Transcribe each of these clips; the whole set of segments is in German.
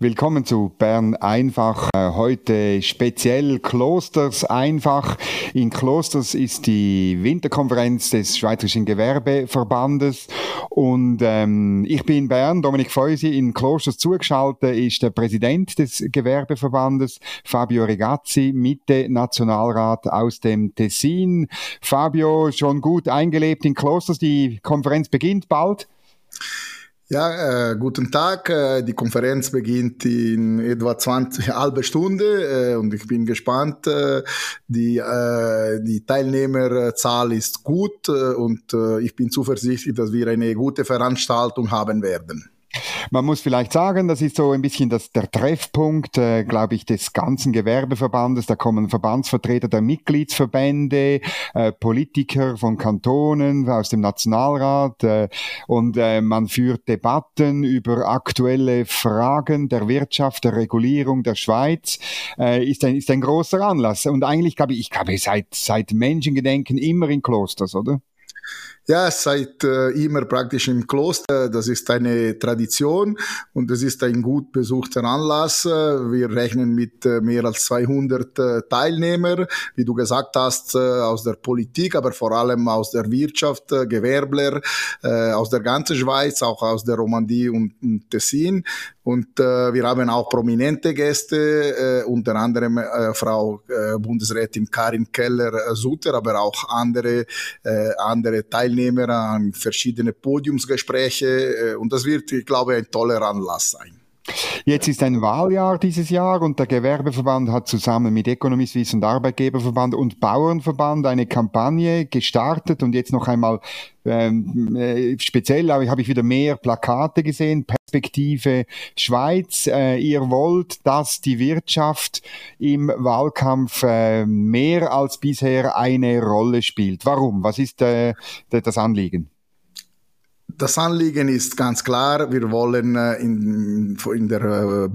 Willkommen zu Bern einfach. Äh, heute speziell Klosters einfach. In Klosters ist die Winterkonferenz des Schweizerischen Gewerbeverbandes und ähm, ich bin in Bern, Dominik Feusi. In Klosters zugeschaltet ist der Präsident des Gewerbeverbandes, Fabio Regazzi, Mitte Nationalrat aus dem Tessin. Fabio, schon gut eingelebt in Klosters. Die Konferenz beginnt bald. Ja, äh, guten Tag. Äh, die Konferenz beginnt in etwa 20, halbe Stunde äh, und ich bin gespannt. Äh, die, äh, die Teilnehmerzahl ist gut äh, und äh, ich bin zuversichtlich, dass wir eine gute Veranstaltung haben werden. Man muss vielleicht sagen, das ist so ein bisschen das, der Treffpunkt, äh, glaube ich, des ganzen Gewerbeverbandes. Da kommen Verbandsvertreter der Mitgliedsverbände, äh, Politiker von Kantonen, aus dem Nationalrat äh, und äh, man führt Debatten über aktuelle Fragen der Wirtschaft, der Regulierung der Schweiz. Äh, ist, ein, ist ein großer Anlass. Und eigentlich glaube ich, ich glaube, seit, seit Menschengedenken immer in Klosters, oder? Ja, seit äh, immer praktisch im Kloster. Das ist eine Tradition und es ist ein gut besuchter Anlass. Wir rechnen mit äh, mehr als 200 äh, Teilnehmer, wie du gesagt hast, äh, aus der Politik, aber vor allem aus der Wirtschaft, äh, Gewerbler, äh, aus der ganzen Schweiz, auch aus der Romandie und, und Tessin. Und äh, wir haben auch prominente Gäste, äh, unter anderem äh, Frau äh, Bundesrätin Karin Keller-Sutter, aber auch andere, äh, andere Teilnehmer an verschiedene Podiumsgespräche. Äh, und das wird, ich glaube, ein toller Anlass sein. Jetzt ist ein Wahljahr dieses Jahr und der Gewerbeverband hat zusammen mit Economy Suisse und Arbeitgeberverband und Bauernverband eine Kampagne gestartet und jetzt noch einmal ähm, äh, speziell habe ich wieder mehr Plakate gesehen, Perspektive Schweiz. Äh, ihr wollt, dass die Wirtschaft im Wahlkampf äh, mehr als bisher eine Rolle spielt. Warum? Was ist äh, das Anliegen? Das Anliegen ist ganz klar, wir wollen äh, in, in der äh,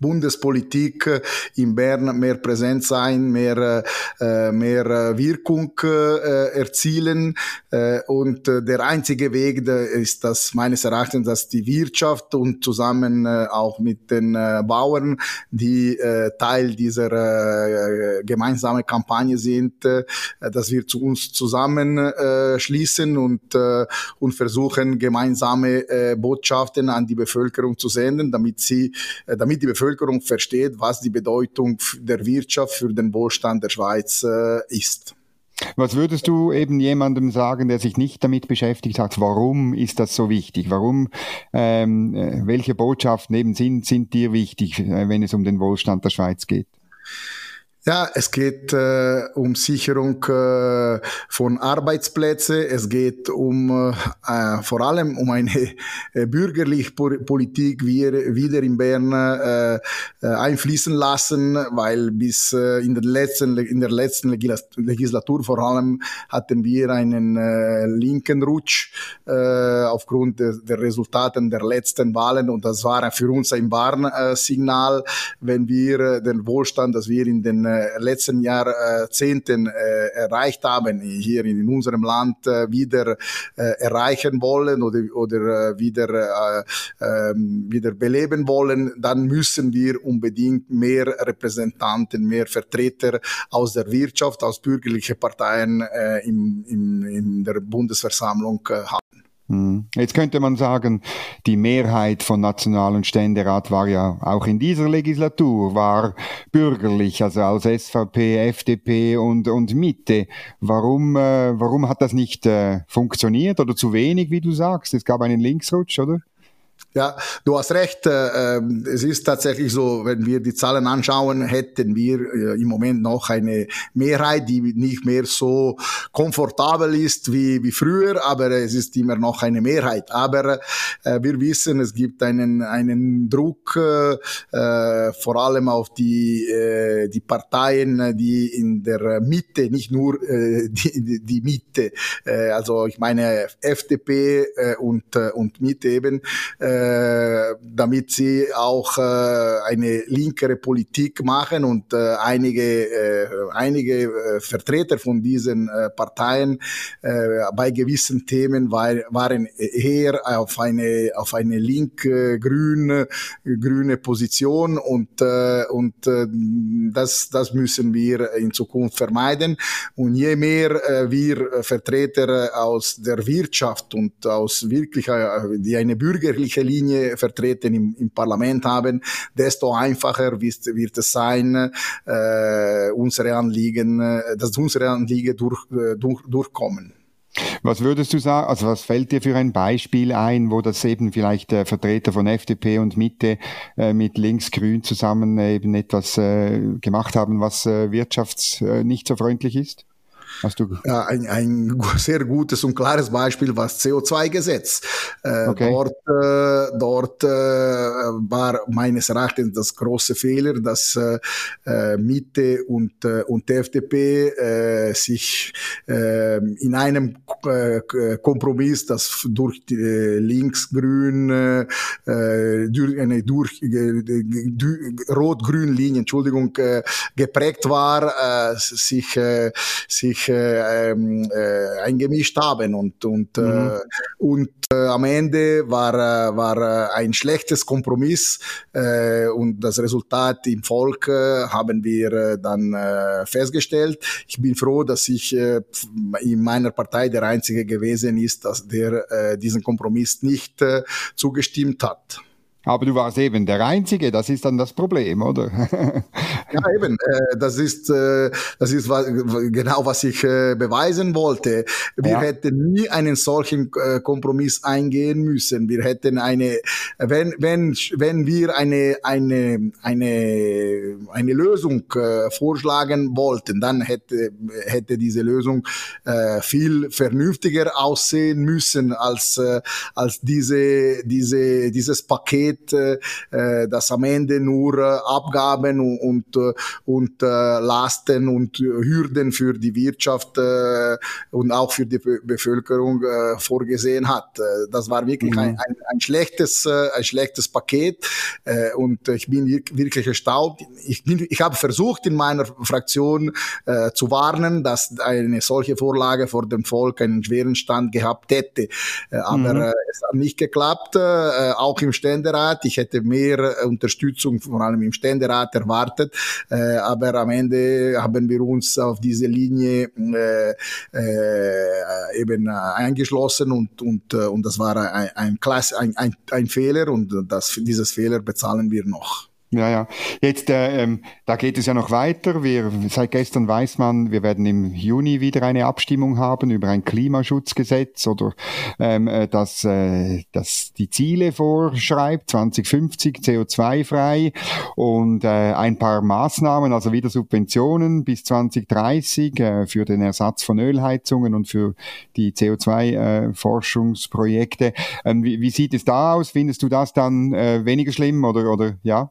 Bundespolitik äh, in Bern mehr präsent sein, mehr, äh, mehr äh, Wirkung äh, erzielen. Äh, und äh, der einzige Weg ist das meines Erachtens, dass die Wirtschaft und zusammen äh, auch mit den äh, Bauern, die äh, Teil dieser äh, gemeinsamen Kampagne sind, äh, dass wir zu uns zusammenschließen äh, und, äh, und versuchen, gemeinsame äh, Botschaften an die Bevölkerung zu senden, damit sie, äh, damit die Bevölkerung Bevölkerung versteht, was die Bedeutung der Wirtschaft für den Wohlstand der Schweiz äh, ist. Was würdest du eben jemandem sagen, der sich nicht damit beschäftigt hat, warum ist das so wichtig? Warum, ähm, äh, welche Botschaften eben sind, sind dir wichtig, äh, wenn es um den Wohlstand der Schweiz geht? Ja, es geht äh, um Sicherung äh, von Arbeitsplätzen. Es geht um äh, vor allem um eine äh, bürgerliche Politik wir wieder in Bern äh, äh, einfließen lassen, weil bis äh, in, der letzten, in der letzten Legislatur vor allem hatten wir einen äh, linken Rutsch äh, aufgrund de, der Resultaten der letzten Wahlen und das war für uns ein Warnsignal, wenn wir äh, den Wohlstand, dass wir in den äh, letzten Jahrzehnten äh, erreicht haben, hier in unserem Land äh, wieder erreichen wollen oder, oder wieder, ähm, wieder beleben wollen, dann müssen wir unbedingt mehr Repräsentanten, mehr Vertreter aus der Wirtschaft, aus bürgerlichen Parteien in, in, in der Bundesversammlung haben. Hm. Jetzt könnte man sagen, die Mehrheit von National- und Ständerat war ja auch in dieser Legislatur, war bürgerlich, also als SVP, FDP und, und Mitte. Warum, äh, warum hat das nicht äh, funktioniert oder zu wenig, wie du sagst? Es gab einen Linksrutsch, oder? Ja, du hast recht. Äh, ähm, es ist tatsächlich so, wenn wir die Zahlen anschauen, hätten wir äh, im Moment noch eine Mehrheit, die nicht mehr so komfortabel ist wie, wie früher, aber es ist immer noch eine Mehrheit. Aber äh, wir wissen, es gibt einen, einen Druck, vor allem auf die, die Parteien, die in der Mitte, nicht nur die, die Mitte, also ich meine FDP und, und Mitte eben, äh, damit sie auch äh, eine linkere Politik machen und äh, einige, äh, einige äh, Vertreter von diesen Parteien bei gewissen Themen war, waren eher auf eine, auf eine link-grüne grüne Position und, und das, das müssen wir in Zukunft vermeiden. Und je mehr wir Vertreter aus der Wirtschaft und aus wirklich, die eine bürgerliche Linie vertreten im, im Parlament haben, desto einfacher wird, wird es sein, äh, unsere Anliegen, äh, dass unsere Anliegen durch, äh, durch, durchkommen. Was würdest du sagen, also was fällt dir für ein Beispiel ein, wo das eben vielleicht äh, Vertreter von FDP und Mitte äh, mit Links-Grün zusammen eben etwas äh, gemacht haben, was äh, wirtschafts nicht so freundlich ist? Hast du? Ein, ein sehr gutes und klares Beispiel war das CO2-Gesetz. Äh, okay. Dort, äh, dort äh, war meines Erachtens das große Fehler, dass äh, äh Mitte und, und die FDP sich in einem Kompromiss, das durch äh, links-grün, durch eine durch, rot-grün Linie, Entschuldigung, geprägt war, sich, sich äh, ähm, äh, eingemischt haben und und äh, mhm. und äh, am Ende war äh, war ein schlechtes Kompromiss und das Resultat im Volk haben wir dann festgestellt. Ich bin froh, dass ich in meiner Partei der einzige gewesen ist, dass der diesen Kompromiss nicht zugestimmt hat. Aber du warst eben der Einzige, das ist dann das Problem, oder? ja, eben, äh, das ist, äh, das ist genau, was ich äh, beweisen wollte. Wir ja. hätten nie einen solchen Kompromiss eingehen müssen. Wir hätten eine, wenn, wenn, wenn wir eine, eine, eine, eine Lösung vorschlagen wollten, dann hätte, hätte diese Lösung viel vernünftiger aussehen müssen als, als diese, diese, dieses Paket Paket, äh, das am Ende nur äh, Abgaben und, und, äh, und äh, Lasten und Hürden für die Wirtschaft äh, und auch für die Be Bevölkerung äh, vorgesehen hat. Äh, das war wirklich mhm. ein, ein, ein, schlechtes, äh, ein schlechtes Paket äh, und ich bin wirklich erstaunt. Ich, bin, ich habe versucht in meiner Fraktion äh, zu warnen, dass eine solche Vorlage vor dem Volk einen schweren Stand gehabt hätte. Äh, aber mhm. äh, es hat nicht geklappt, äh, auch im Ständerat Ständerat. Ich hätte mehr äh, Unterstützung, vor allem im Ständerat, erwartet. Äh, aber am Ende haben wir uns auf diese Linie äh, äh, eben äh, eingeschlossen und, und, äh, und das war ein, ein, Klasse, ein, ein, ein Fehler und das, dieses Fehler bezahlen wir noch. Ja, ja. Jetzt, äh, ähm, da geht es ja noch weiter. Wir, seit gestern weiß man, wir werden im Juni wieder eine Abstimmung haben über ein Klimaschutzgesetz oder ähm, äh, das, äh, das die Ziele vorschreibt, 2050 CO2-frei und äh, ein paar Maßnahmen, also wieder Subventionen bis 2030 äh, für den Ersatz von Ölheizungen und für die CO2-Forschungsprojekte. Äh, ähm, wie, wie sieht es da aus? Findest du das dann äh, weniger schlimm oder, oder ja?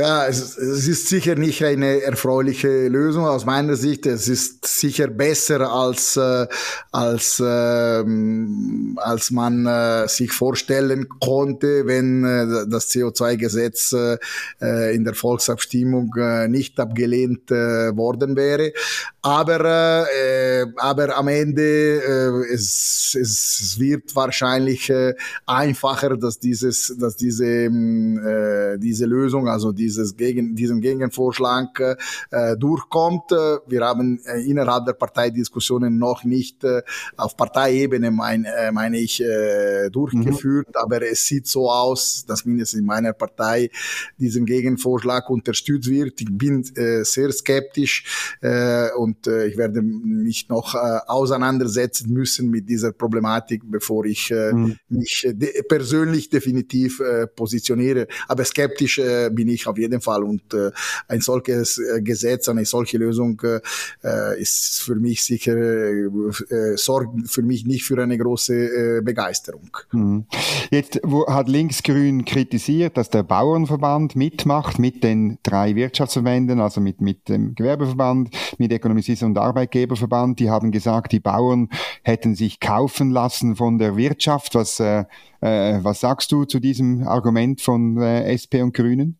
Ja, es, es, ist sicher nicht eine erfreuliche Lösung aus meiner Sicht. Es ist sicher besser als äh, als ähm, als man äh, sich vorstellen konnte, wenn äh, das CO2-Gesetz äh, in der Volksabstimmung nicht abgelehnt worden wäre. Aber aber am Ende äh, es, es wird wahrscheinlich einfacher, dass dieses dass diese äh, diese Lösung also dieses gegen, diesen Gegenvorschlag äh, durchkommt. Äh, wir haben äh, innerhalb der Parteidiskussionen noch nicht äh, auf Parteiebene, mein, äh, meine ich, äh, durchgeführt, mhm. aber es sieht so aus, dass mindestens in meiner Partei diesen Gegenvorschlag unterstützt wird. Ich bin äh, sehr skeptisch äh, und äh, ich werde mich noch äh, auseinandersetzen müssen mit dieser Problematik, bevor ich äh, mhm. mich de persönlich definitiv äh, positioniere. Aber skeptisch äh, bin ich auf jeden Fall. Und äh, ein solches äh, Gesetz, eine solche Lösung äh, ist für mich sicher, äh, sorgt für mich nicht für eine große äh, Begeisterung. Mhm. Jetzt hat Linksgrün kritisiert, dass der Bauernverband mitmacht mit den drei Wirtschaftsverbänden, also mit, mit dem Gewerbeverband, mit Ökonomisierungs- und Arbeitgeberverband. Die haben gesagt, die Bauern hätten sich kaufen lassen von der Wirtschaft. Was, äh, äh, was sagst du zu diesem Argument von äh, SP und Grünen?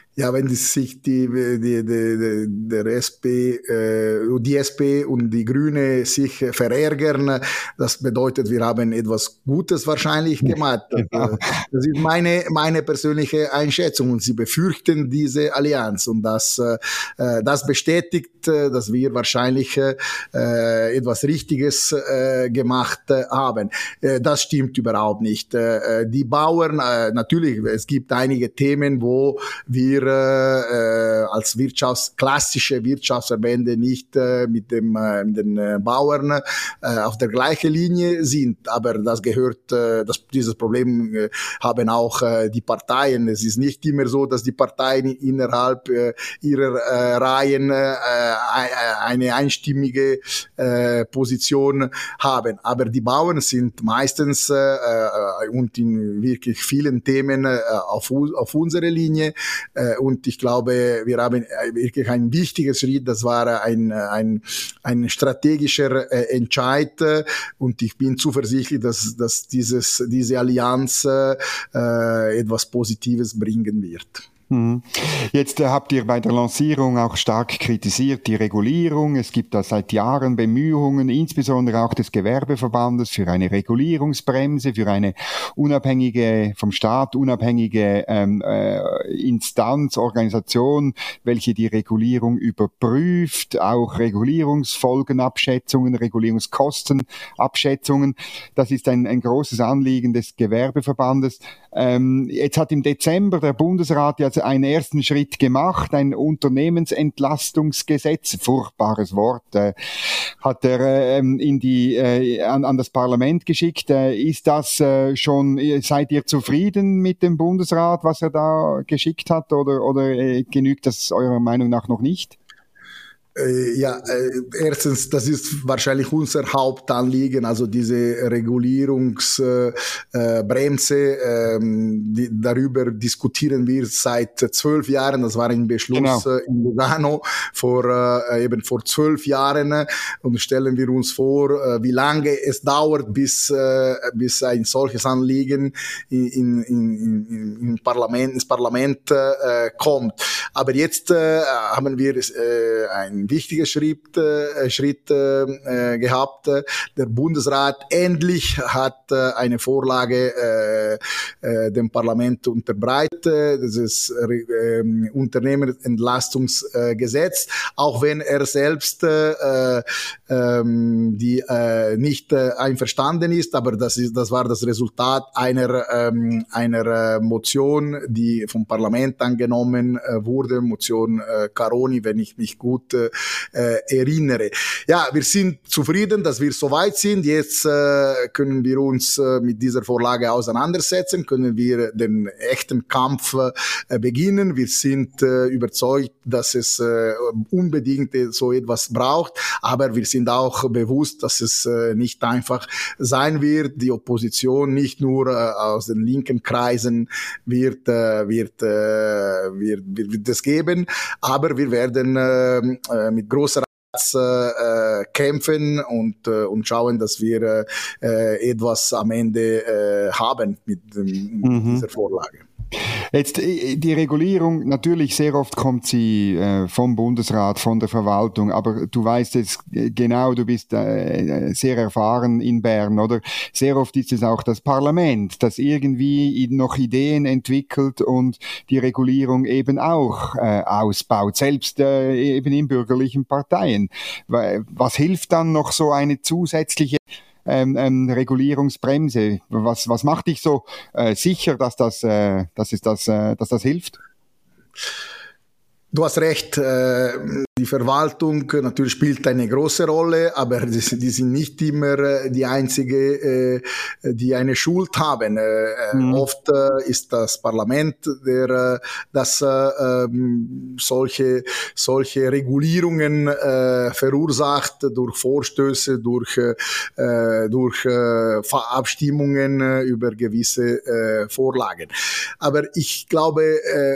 ja, wenn sich die, die, die, der SP, äh, die SP und die Grüne sich verärgern, das bedeutet, wir haben etwas Gutes wahrscheinlich gemacht. Genau. Das ist meine, meine persönliche Einschätzung und sie befürchten diese Allianz und das, äh, das bestätigt, dass wir wahrscheinlich äh, etwas Richtiges äh, gemacht haben. Äh, das stimmt überhaupt nicht. Äh, die Bauern, äh, natürlich, es gibt einige Themen, wo wir wir äh, als Wirtschafts-, klassische Wirtschaftsverbände nicht äh, mit, dem, äh, mit den äh, Bauern äh, auf der gleichen Linie sind. Aber das gehört, äh, das, dieses Problem haben auch die Parteien. Es ist nicht immer so, dass die Parteien innerhalb ihrer Reihen eine einstimmige Position haben. Aber die Bauern sind meistens und in wirklich vielen Themen auf, auf unsere Linie äh, und ich glaube, wir haben äh, wirklich ein wichtiges Schritt. Das war ein, ein, ein strategischer äh, Entscheid. Und ich bin zuversichtlich, dass, dass dieses, diese Allianz äh, etwas Positives bringen wird. Mhm. Jetzt äh, habt ihr bei der Lancierung auch stark kritisiert die Regulierung. Es gibt da seit Jahren Bemühungen, insbesondere auch des Gewerbeverbandes, für eine Regulierungsbremse, für eine unabhängige, vom Staat unabhängige ähm, äh, Instanz, Organisation, welche die Regulierung überprüft, auch Regulierungsfolgenabschätzungen, Regulierungskostenabschätzungen. Das ist ein, ein großes Anliegen des Gewerbeverbandes. Ähm, jetzt hat im Dezember der Bundesrat ja einen ersten Schritt gemacht, ein Unternehmensentlastungsgesetz, furchtbares Wort, äh, hat er ähm, in die, äh, an, an das Parlament geschickt. Äh, ist das äh, schon, seid ihr zufrieden mit dem Bundesrat, was er da geschickt hat oder, oder äh, genügt das eurer Meinung nach noch nicht? Äh, ja, äh, erstens, das ist wahrscheinlich unser Hauptanliegen, also diese Regulierungsbremse. Äh, ähm, die, darüber diskutieren wir seit zwölf Jahren. Das war ein Beschluss genau. in Lugano vor eben vor zwölf Jahren. Und stellen wir uns vor, wie lange es dauert, bis bis ein solches Anliegen in, in, in, in Parlament, ins Parlament kommt. Aber jetzt haben wir ein ein wichtiger Schritt, äh, Schritt äh, gehabt. Der Bundesrat endlich hat äh, eine Vorlage äh, äh, dem Parlament unterbreitet. Das ist äh, Unternehmerentlastungsgesetz, auch wenn er selbst äh, äh, die äh, nicht äh, einverstanden ist, aber das ist das war das Resultat einer ähm, einer Motion, die vom Parlament angenommen äh, wurde, Motion äh, Caroni, wenn ich mich gut äh, äh, erinnere. Ja, wir sind zufrieden, dass wir so weit sind. Jetzt äh, können wir uns äh, mit dieser Vorlage auseinandersetzen, können wir den echten Kampf äh, beginnen. Wir sind äh, überzeugt, dass es äh, unbedingt so etwas braucht, aber wir sind auch bewusst, dass es äh, nicht einfach sein wird. Die Opposition nicht nur äh, aus den linken Kreisen wird, äh, wird, äh, wird, wird, wird es geben, aber wir werden äh, äh mit großer äh, kämpfen und, äh, und schauen, dass wir äh, etwas am Ende äh, haben mit, mit mhm. dieser Vorlage. Jetzt äh, die Regulierung, natürlich sehr oft kommt sie äh, vom Bundesrat, von der Verwaltung, aber du weißt jetzt genau, du bist äh, sehr erfahren in Bern, oder? Sehr oft ist es auch das Parlament, das irgendwie noch Ideen entwickelt und die Regulierung eben auch äh, ausbaut, selbst äh, eben in bürgerlichen Parteien. Was hilft dann noch so eine zusätzliche ähm, ähm, Regulierungsbremse? Was, was macht dich so äh, sicher, dass das, äh, dass, es das, äh, dass das hilft? Du hast recht, äh, die Verwaltung natürlich spielt eine große Rolle, aber die, sind nicht immer äh, die einzige, äh, die eine Schuld haben. Mhm. Oft ist das Parlament, der das ähm, solche solche Regulierungen verursacht durch Vorstöße, durch durch Abstimmungen über gewisse Vorlagen. Aber ich glaube,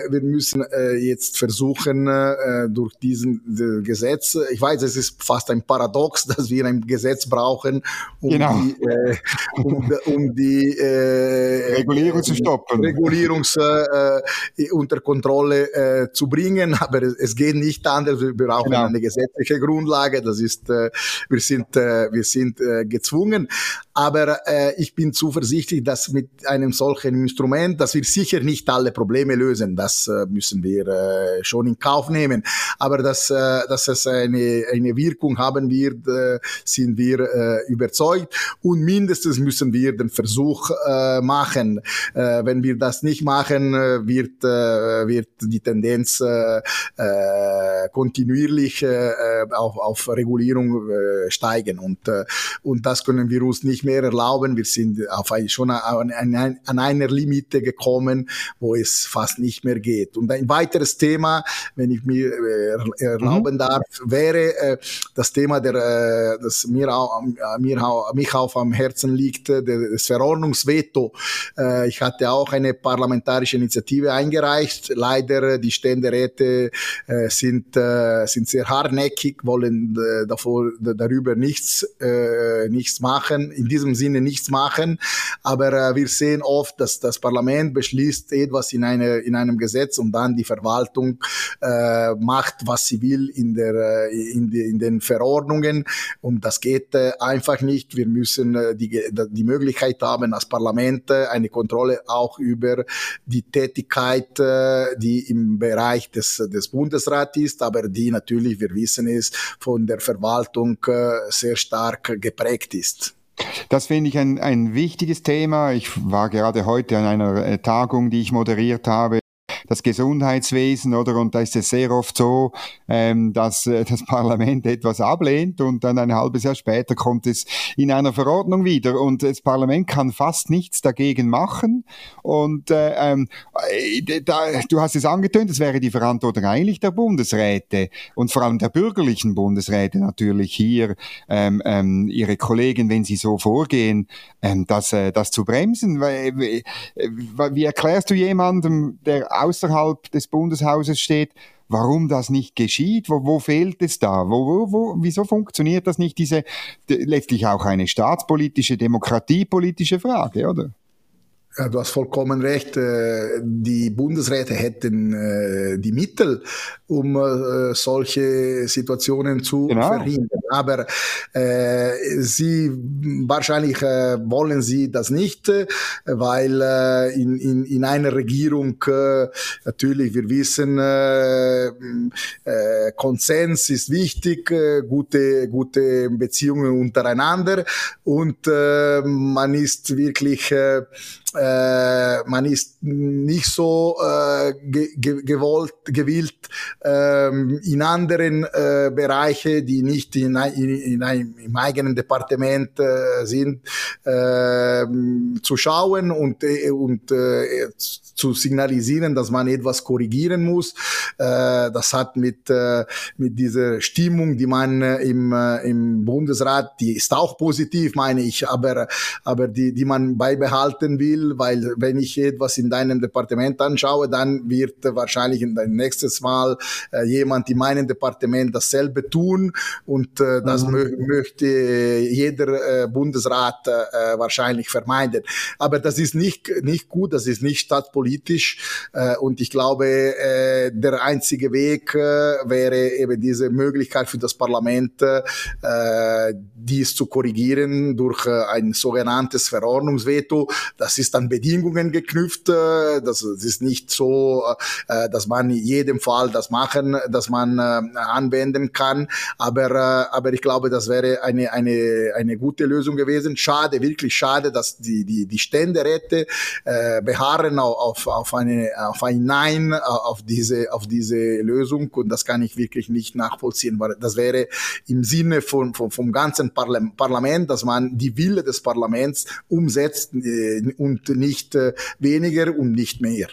wir müssen jetzt versuchen versuchen äh, durch diesen Gesetz, ich weiß, es ist fast ein Paradox, dass wir ein Gesetz brauchen, um genau. die, äh, um, um die äh, Regulierung zu stoppen, Regulierungs äh, unter Kontrolle äh, zu bringen, aber es, es geht nicht anders. Wir brauchen genau. eine gesetzliche Grundlage. Das ist, äh, wir sind, äh, wir sind äh, gezwungen. Aber äh, ich bin zuversichtlich, dass mit einem solchen Instrument, dass wir sicher nicht alle Probleme lösen. Das äh, müssen wir äh, schon in Kauf nehmen. Aber dass, äh, dass es eine, eine Wirkung haben wird, äh, sind wir äh, überzeugt. Und mindestens müssen wir den Versuch äh, machen. Äh, wenn wir das nicht machen, äh, wird, äh, wird die Tendenz äh, äh, kontinuierlich äh, auf, auf Regulierung äh, steigen. Und, äh, und das können wir uns nicht mehr erlauben. Wir sind auf ein, schon an, an, an einer Limite gekommen, wo es fast nicht mehr geht. Und ein weiteres Thema, wenn ich mir äh, erlauben mhm. darf, wäre äh, das Thema, der, äh, das mir, auch, mir mich auch am Herzen liegt, äh, das Verordnungsveto. Äh, ich hatte auch eine parlamentarische Initiative eingereicht. Leider die Ständeräte äh, sind, äh, sind sehr hartnäckig, wollen äh, davor, darüber nichts, äh, nichts machen. In diesem Sinne nichts machen. Aber äh, wir sehen oft, dass das Parlament beschließt etwas in, eine, in einem Gesetz und dann die Verwaltung äh, macht, was sie will in, der, äh, in, die, in den Verordnungen. Und das geht äh, einfach nicht. Wir müssen äh, die, die Möglichkeit haben, als Parlament äh, eine Kontrolle auch über die Tätigkeit, äh, die im Bereich des, des Bundesrats ist, aber die natürlich, wir wissen es, von der Verwaltung äh, sehr stark geprägt ist. Das finde ich ein, ein wichtiges Thema. Ich war gerade heute an einer äh, Tagung, die ich moderiert habe das Gesundheitswesen, oder? Und da ist es sehr oft so, ähm, dass äh, das Parlament etwas ablehnt und dann ein halbes Jahr später kommt es in einer Verordnung wieder und das Parlament kann fast nichts dagegen machen. Und äh, ähm, äh, da, du hast es angetönt, es wäre die Verantwortung eigentlich der Bundesräte und vor allem der bürgerlichen Bundesräte natürlich hier ähm, ähm, ihre Kollegen, wenn sie so vorgehen, ähm, das, äh, das zu bremsen. Wie, wie erklärst du jemandem, der außerhalb des Bundeshauses steht, warum das nicht geschieht, wo, wo fehlt es da, wo, wo, wo, wieso funktioniert das nicht, diese letztlich auch eine staatspolitische, demokratiepolitische Frage, oder? Ja, du hast vollkommen recht. Äh, die Bundesräte hätten äh, die Mittel, um äh, solche Situationen zu genau. verhindern. Aber äh, sie wahrscheinlich äh, wollen sie das nicht, weil äh, in, in, in einer Regierung natürlich wir wissen, Konsens ist wichtig, gute gute Beziehungen untereinander und man ist wirklich äh, man ist nicht so äh, ge gewollt, gewillt, ähm, in anderen äh, Bereiche, die nicht in, in, in einem, im eigenen Departement äh, sind, äh, zu schauen und, äh, und äh, zu signalisieren, dass man etwas korrigieren muss. Äh, das hat mit, äh, mit dieser Stimmung, die man äh, im, äh, im Bundesrat, die ist auch positiv, meine ich, aber, aber die, die man beibehalten will, weil wenn ich etwas in deinem Departement anschaue, dann wird wahrscheinlich in dein nächstes Mal äh, jemand in meinem Departement dasselbe tun und äh, das mhm. mö möchte jeder äh, Bundesrat äh, wahrscheinlich vermeiden. Aber das ist nicht, nicht gut, das ist nicht Stadtpolitik politisch. Äh, und ich glaube, äh, der einzige Weg äh, wäre eben diese Möglichkeit für das Parlament, dies zu korrigieren durch ein sogenanntes Verordnungsveto. Das ist an Bedingungen geknüpft. Äh, das, ist nicht so, äh, dass man in jedem Fall das machen, dass man äh, anwenden kann. Aber, äh, aber ich glaube, das wäre eine, eine, eine gute Lösung gewesen. Schade, wirklich schade, dass die, die, die Ständeräte äh, beharren auf, auf, eine, auf ein Nein auf diese, auf diese Lösung. Und das kann ich wirklich nicht nachvollziehen. Weil das wäre im Sinne von, von, vom ganzen Parlament, dass man die Wille des Parlaments umsetzt äh, und nicht äh, weniger und nicht mehr.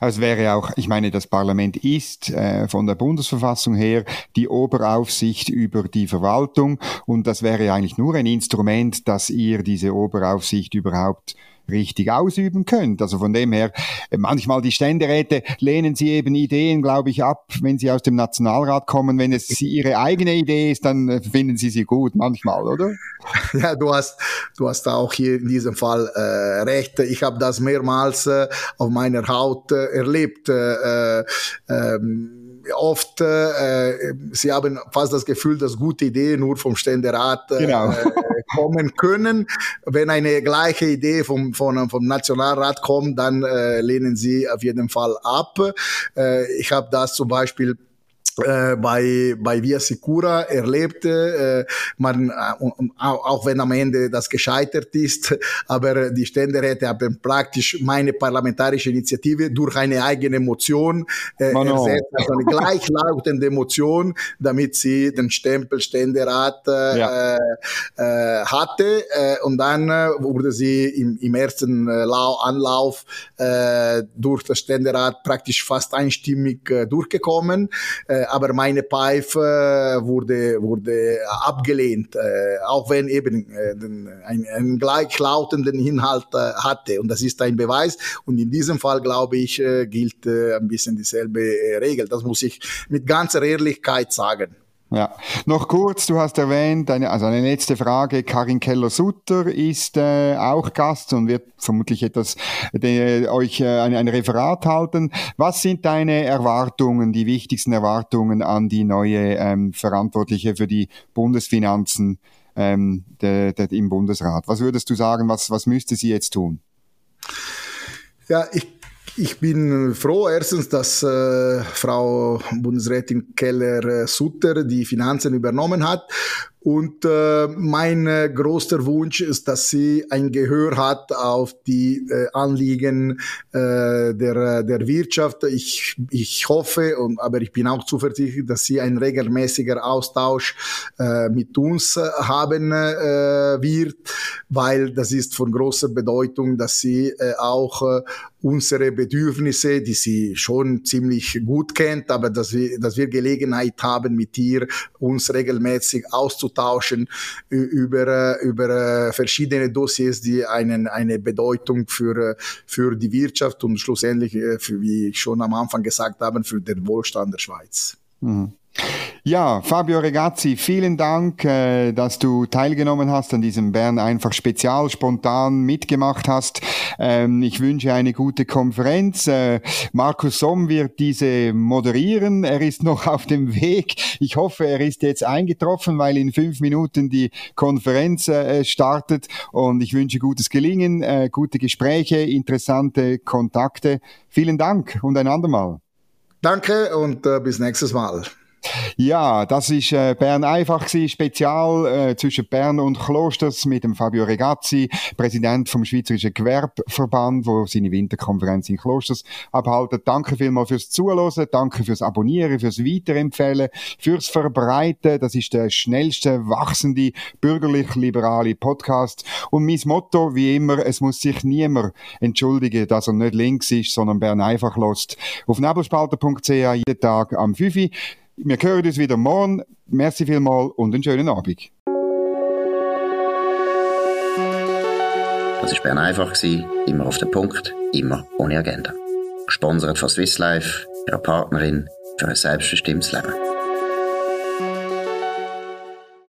Also wäre auch, ich meine, das Parlament ist äh, von der Bundesverfassung her die Oberaufsicht über die Verwaltung und das wäre eigentlich nur ein Instrument, dass ihr diese Oberaufsicht überhaupt richtig ausüben könnt. Also von dem her, manchmal die Ständeräte lehnen sie eben Ideen, glaube ich, ab, wenn sie aus dem Nationalrat kommen. Wenn es ihre eigene Idee ist, dann äh, finden sie sie gut, manchmal, oder? Ja, du hast, du hast auch hier in diesem Fall äh, recht. Ich habe das mehrmals äh, auf meiner Haut äh, erlebt. Äh, äh, ähm, oft, äh, sie haben fast das Gefühl, dass gute Ideen nur vom Ständerat äh, genau. kommen können. Wenn eine gleiche Idee vom, vom, vom Nationalrat kommt, dann äh, lehnen sie auf jeden Fall ab. Äh, ich habe das zum Beispiel äh, bei, bei Via Sicura erlebte, äh, man, äh, auch wenn am Ende das gescheitert ist, aber die Ständeräte haben praktisch meine parlamentarische Initiative durch eine eigene Motion äh, ersetzt, also eine gleichlautende Motion, damit sie den Stempel Ständerat äh, ja. äh, hatte äh, und dann äh, wurde sie im, im ersten äh, Anlauf äh, durch das Ständerat praktisch fast einstimmig äh, durchgekommen. Äh, aber meine Pfeife wurde, wurde abgelehnt, äh, auch wenn eben äh, ein, einen gleichlautenden Inhalt äh, hatte. Und das ist ein Beweis. Und in diesem Fall, glaube ich, gilt ein bisschen dieselbe Regel. Das muss ich mit ganzer Ehrlichkeit sagen. Ja, noch kurz, du hast erwähnt, eine, also eine letzte Frage, Karin Keller-Sutter ist äh, auch Gast und wird vermutlich etwas de, euch äh, ein, ein Referat halten. Was sind deine Erwartungen, die wichtigsten Erwartungen an die neue ähm, Verantwortliche für die Bundesfinanzen ähm, de, de, im Bundesrat? Was würdest du sagen, was, was müsste sie jetzt tun? Ja, ich ich bin froh erstens, dass äh, Frau Bundesrätin Keller-Sutter die Finanzen übernommen hat und äh, mein äh, großer Wunsch ist, dass sie ein Gehör hat auf die äh, Anliegen äh, der, der Wirtschaft. Ich, ich hoffe, und, aber ich bin auch zuversichtlich, dass sie ein regelmäßiger Austausch äh, mit uns äh, haben äh, wird, weil das ist von großer Bedeutung, dass sie äh, auch äh, unsere Bedürfnisse, die sie schon ziemlich gut kennt, aber dass wir, dass wir Gelegenheit haben, mit ihr uns regelmäßig auszutauschen auszutauschen über, über verschiedene Dossiers, die einen, eine Bedeutung für, für die Wirtschaft und schlussendlich, äh, für, wie ich schon am Anfang gesagt habe, für den Wohlstand der Schweiz. Mhm. Ja, Fabio Regazzi, vielen Dank, äh, dass du teilgenommen hast an diesem Bern einfach Spezial, spontan mitgemacht hast. Ähm, ich wünsche eine gute Konferenz. Äh, Markus Somm wird diese moderieren. Er ist noch auf dem Weg. Ich hoffe, er ist jetzt eingetroffen, weil in fünf Minuten die Konferenz äh, startet. Und ich wünsche gutes Gelingen, gute Gespräche, interessante Kontakte. Vielen Dank und ein andermal. Danke und bis nächstes Mal. Ja, das ist äh, Bern einfach gewesen, Spezial äh, zwischen Bern und Klosters mit dem Fabio Regazzi, Präsident vom Schweizerischen Gewerbeverband, wo seine Winterkonferenz in Klosters abhalten. Danke vielmals fürs Zuhören, danke fürs Abonnieren, fürs Weiterempfehlen, fürs Verbreiten. Das ist der schnellste wachsende bürgerlich-liberale Podcast. Und mein Motto, wie immer, es muss sich niemand entschuldigen, dass er nicht links ist, sondern Bern einfach lost. Auf nebelspalter.ch jeden Tag am 5 Uhr. Wir hören uns wieder morgen. Merci vielmals und einen schönen Abend. Das war Bern einfach, immer auf den Punkt, immer ohne Agenda. Gesponsert von Swiss Life, ihrer Partnerin für ein selbstbestimmtes Leben.